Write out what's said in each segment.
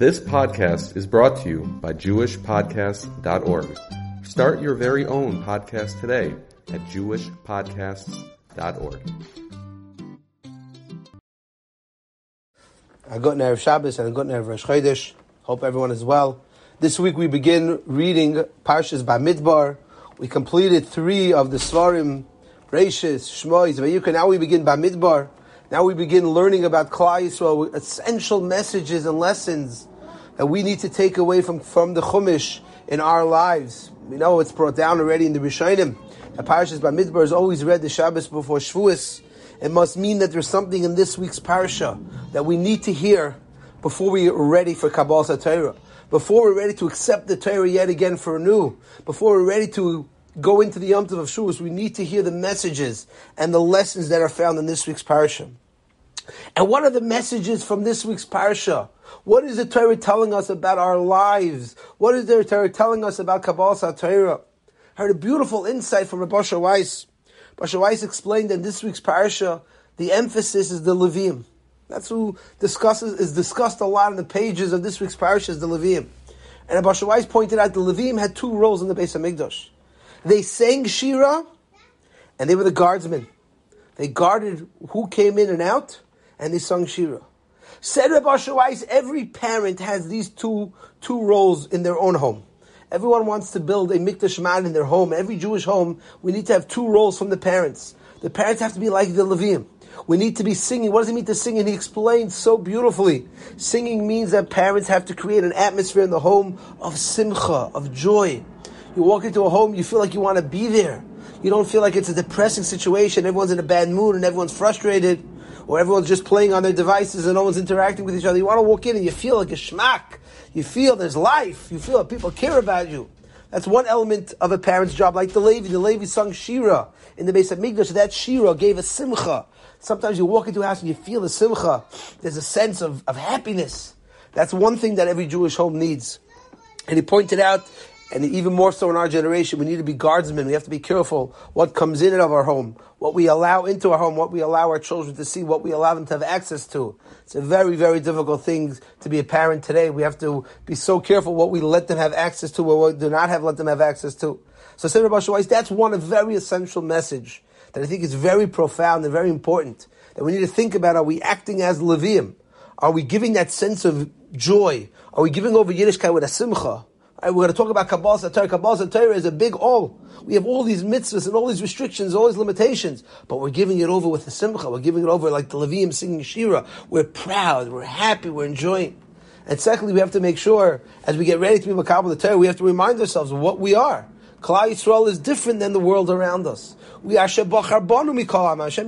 This podcast is brought to you by JewishPodcasts.org. Start your very own podcast today at JewishPodcasts.org. I got Erev Shabbos and I got Erev Rosh Chodesh. Hope everyone is well. This week we begin reading Parshas Bamidbar. We completed three of the Svarim, Reishis, Shmois, Vayikra. Now we begin Bamidbar. Now we begin learning about Klal Yisrael, essential messages and lessons that we need to take away from, from the Chumash in our lives. We know it's brought down already in the Rishonim. The Parashas Bamidbar is always read the Shabbos before Shavuos. It must mean that there's something in this week's Parsha that we need to hear before we are ready for Kabbalah Torah, before we're ready to accept the Torah yet again for anew, before we're ready to go into the Yom Tov of Shavuos, we need to hear the messages and the lessons that are found in this week's Parsha. And what are the messages from this week's parsha? What is the Torah telling us about our lives? What is the Torah telling us about Kabbalah Torah? I heard a beautiful insight from Rabbi Weiss. Rabbi Weiss explained in this week's parsha, the emphasis is the Levim. That's who discusses is discussed a lot in the pages of this week's parsha is the Levim. And Rabbi Weiss pointed out the Levim had two roles in the Beis of Hamikdash. They sang Shira, and they were the guardsmen. They guarded who came in and out, and they sung Shira. Said Rabbi Weiss, every parent has these two, two roles in their own home. Everyone wants to build a mikdash man in their home. Every Jewish home, we need to have two roles from the parents. The parents have to be like the Levim. We need to be singing. What does it mean to sing? And he explained so beautifully. Singing means that parents have to create an atmosphere in the home of simcha, of joy. You walk into a home, you feel like you want to be there. You don't feel like it's a depressing situation. Everyone's in a bad mood and everyone's frustrated or everyone's just playing on their devices and no one's interacting with each other. You want to walk in and you feel like a schmack. You feel there's life. You feel that people care about you. That's one element of a parent's job, like the Levi. The Levi sung Shira in the Beis Hamikdash. That Shira gave a simcha. Sometimes you walk into a house and you feel the simcha. There's a sense of, of happiness. That's one thing that every Jewish home needs. And he pointed out and even more so in our generation, we need to be guardsmen. We have to be careful what comes in and of our home, what we allow into our home, what we allow our children to see, what we allow them to have access to. It's a very, very difficult thing to be a parent today. We have to be so careful what we let them have access to, what we do not have let them have access to. So, Sefer Bashuwais, that's one very essential message that I think is very profound and very important. That we need to think about: Are we acting as Levium? Are we giving that sense of joy? Are we giving over Yiddishkeit with a simcha? Right, we're going to talk about Kabbalas HaTorah. Kabbalas HaTorah is a big all. We have all these mitzvahs and all these restrictions, all these limitations, but we're giving it over with the simcha. We're giving it over like the Levium singing Shira. We're proud, we're happy, we're enjoying. And secondly, we have to make sure, as we get ready to be Makabal the Torah, we have to remind ourselves of what we are. Klal Yisrael is different than the world around us. We. Hashem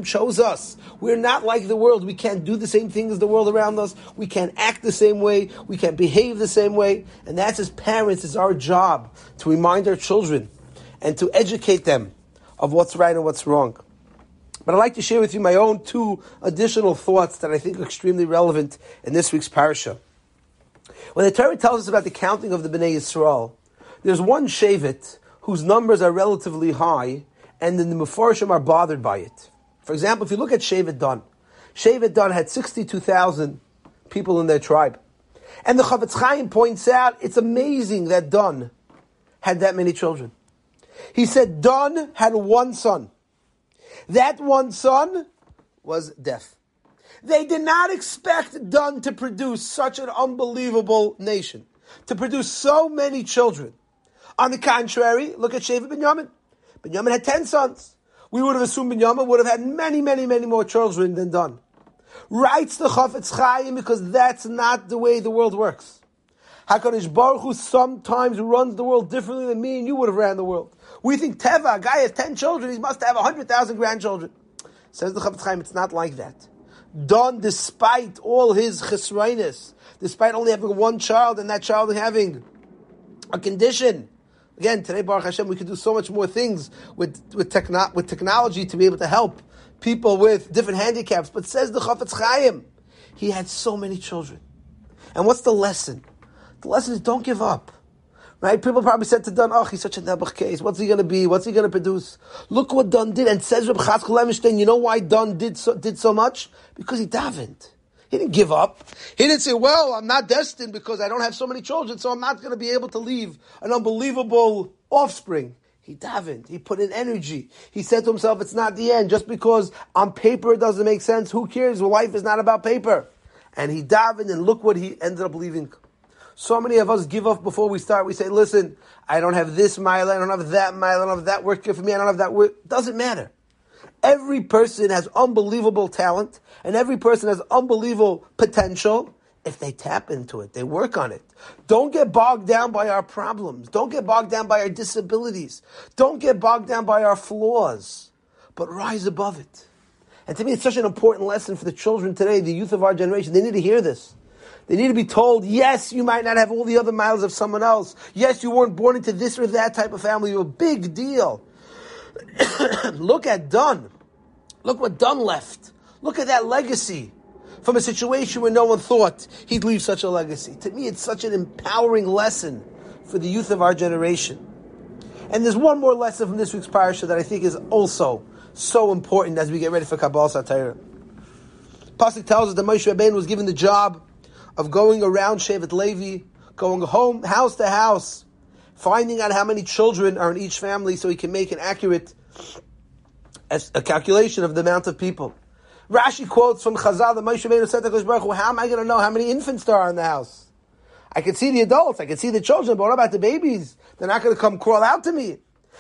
chose us. We're not like the world. We can't do the same thing as the world around us. We can't act the same way. We can't behave the same way. And that's as parents, it's our job to remind our children and to educate them of what's right and what's wrong. But I'd like to share with you my own two additional thoughts that I think are extremely relevant in this week's parasha. When the Torah tells us about the counting of the Bnei Yisrael, there's one Shevet whose numbers are relatively high, and the Mefarshim are bothered by it. For example, if you look at Shevet Dan, Shevet Dan had 62,000 people in their tribe. And the Chafetz Chaim points out, it's amazing that Dan had that many children. He said Dan had one son. That one son was deaf. They did not expect Dan to produce such an unbelievable nation, to produce so many children. On the contrary, look at Shevet Binyamin. Binyamin had ten sons. We would have assumed Binyamin would have had many, many, many more children than Dan. Writes the Chafetz Chaim because that's not the way the world works. Hakadosh Baruch Hu sometimes runs the world differently than me and you would have ran the world. We think Teva, a guy has ten children, he must have hundred thousand grandchildren. Says the Chafetz Chaim, it's not like that. Dan, despite all his chesroinus, despite only having one child and that child having a condition, Again, today, Baruch Hashem, we can do so much more things with, with, techno- with technology to be able to help people with different handicaps. But says the Chafetz Chaim, he had so many children. And what's the lesson? The lesson is don't give up. Right? People probably said to Dan, oh, he's such a nebuch case. What's he going to be? What's he going to produce? Look what Dan did. And says Reb Chatzkel you know why Dan did so, did so much? Because he davened. He didn't give up. He didn't say, well, I'm not destined because I don't have so many children, so I'm not going to be able to leave an unbelievable offspring. He davened. He put in energy. He said to himself, it's not the end. Just because on paper it doesn't make sense, who cares? Life is not about paper. And he davened and look what he ended up leaving. So many of us give up before we start. We say, listen, I don't have this mile, I don't have that mile, I don't have that work for me, I don't have that work. Doesn't matter. Every person has unbelievable talent, and every person has unbelievable potential if they tap into it, they work on it. Don't get bogged down by our problems. Don't get bogged down by our disabilities. Don't get bogged down by our flaws, but rise above it. And to me, it's such an important lesson for the children today, the youth of our generation. They need to hear this. They need to be told, yes, you might not have all the other miles of someone else. Yes, you weren't born into this or that type of family. You're a big deal. Look at Dan. Look what Dan left. Look at that legacy from a situation where no one thought he'd leave such a legacy. To me, it's such an empowering lesson for the youth of our generation. And there's one more lesson from this week's parasha that I think is also so important as we get ready for Kabbalas HaTorah. Pasuk tells us that Moshe Rabbeinu was given the job of going around Shevet Levi, going home, house to house, finding out how many children are in each family so he can make an accurate a calculation of the amount of people. Rashi quotes from Chazal that Moshe Rabbeinu said to Baruch how am I going to know how many infants there are in the house? I can see the adults, I can see the children, but what about the babies? They're not going to come crawl out to me.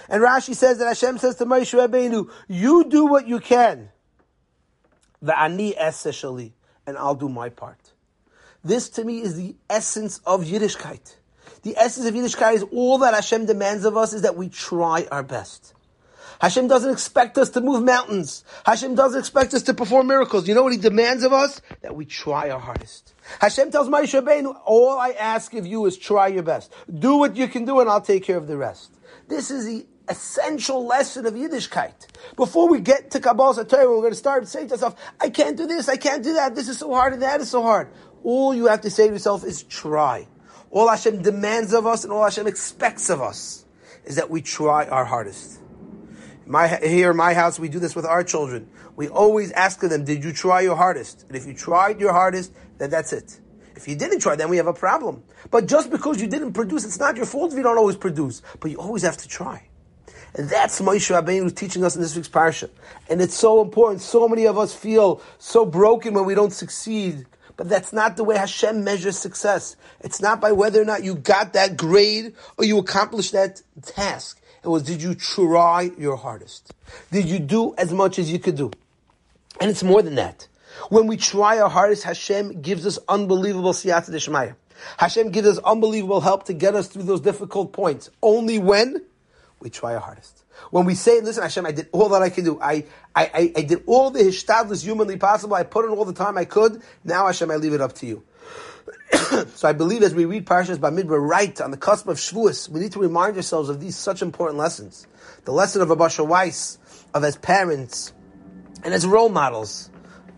And Rashi says that Hashem says to Moshe Rabbeinu, you do what you can. Va'ani eseshali, and I'll do my part. This to me is the essence of Yiddishkeit. The essence of Yiddishkeit is all that Hashem demands of us is that we try our best. Hashem doesn't expect us to move mountains. Hashem doesn't expect us to perform miracles. You know what He demands of us? That we try our hardest. Hashem tells Moshe Rabbeinu, all I ask of you is try your best. Do what you can do and I'll take care of the rest. This is the essential lesson of Yiddishkeit. Before we get to Kabbalah Torah, we're going to start saying to ourselves, I can't do this, I can't do that, this is so hard and that is so hard. All you have to say to yourself is try. All Hashem demands of us and all Hashem expects of us is that we try our hardest. My, here in my house, we do this with our children. We always ask them, did you try your hardest? And if you tried your hardest, then that's it. If you didn't try, then we have a problem. But just because you didn't produce, it's not your fault if you don't always produce. But you always have to try. And that's Moshe Rabbeinu teaching us in this week's parsha. And it's so important. So many of us feel so broken when we don't succeed. But that's not the way Hashem measures success. It's not by whether or not you got that grade or you accomplished that task. It was, did you try your hardest? Did you do as much as you could do? And it's more than that. When we try our hardest, Hashem gives us unbelievable siyata deshmaya. Hashem gives us unbelievable help to get us through those difficult points. Only when we try our hardest. When we say, listen, Hashem, I did all that I can do. I, I, I, I did all the hishtadlus humanly possible. I put in all the time I could. Now, Hashem, I leave it up to you. so I believe as we read Parshas Bamidbar right on the cusp of Shavuos, we need to remind ourselves of these such important lessons. The lesson of Abasha Weiss, of as parents, and as role models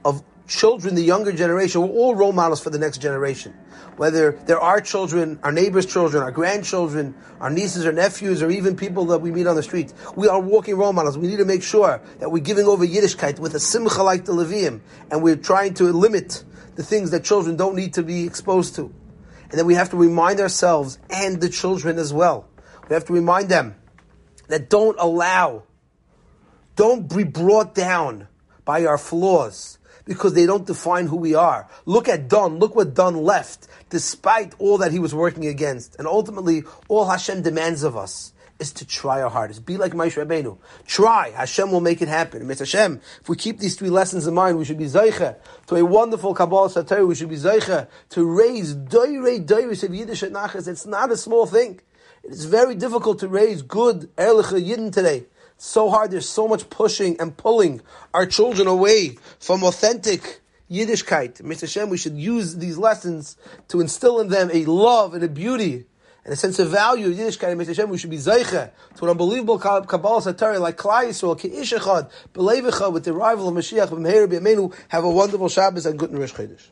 of children, the younger generation, we're all role models for the next generation. Whether they're our children, our neighbors' children, our grandchildren, our nieces or nephews, or even people that we meet on the street, we are walking role models. We need to make sure that we're giving over Yiddishkeit with a simcha like the Levium, and we're trying to limit the things that children don't need to be exposed to. And then we have to remind ourselves and the children as well. We have to remind them that don't allow, don't be brought down by our flaws because they don't define who we are. Look at Dan. Look what Dan left, despite all that he was working against. And ultimately, all Hashem demands of us is to try our hardest. Be like Moshe Rabbeinu. Try. Hashem will make it happen. And Hashem, if we keep these three lessons in mind, we should be Zeicha to a wonderful Kabbalas HaTorah. We should be Zeicha to raise Doire Doiris of Yiddish at Nachas. It's not a small thing. It is very difficult to raise good Erlicha Yidden today. So hard. There's so much pushing and pulling our children away from authentic Yiddishkeit. Mr. Hashem, we should use these lessons to instill in them a love and a beauty and a sense of value of Yiddishkeit and Hashem, we should be zeicha to an unbelievable Kabbalas HaTorah like Klal Yisrael, Ki'ishachad, Belevicha, with the arrival of Mashiach, B'meher B'yamenu, have a wonderful Shabbos and good Rosh Chodesh.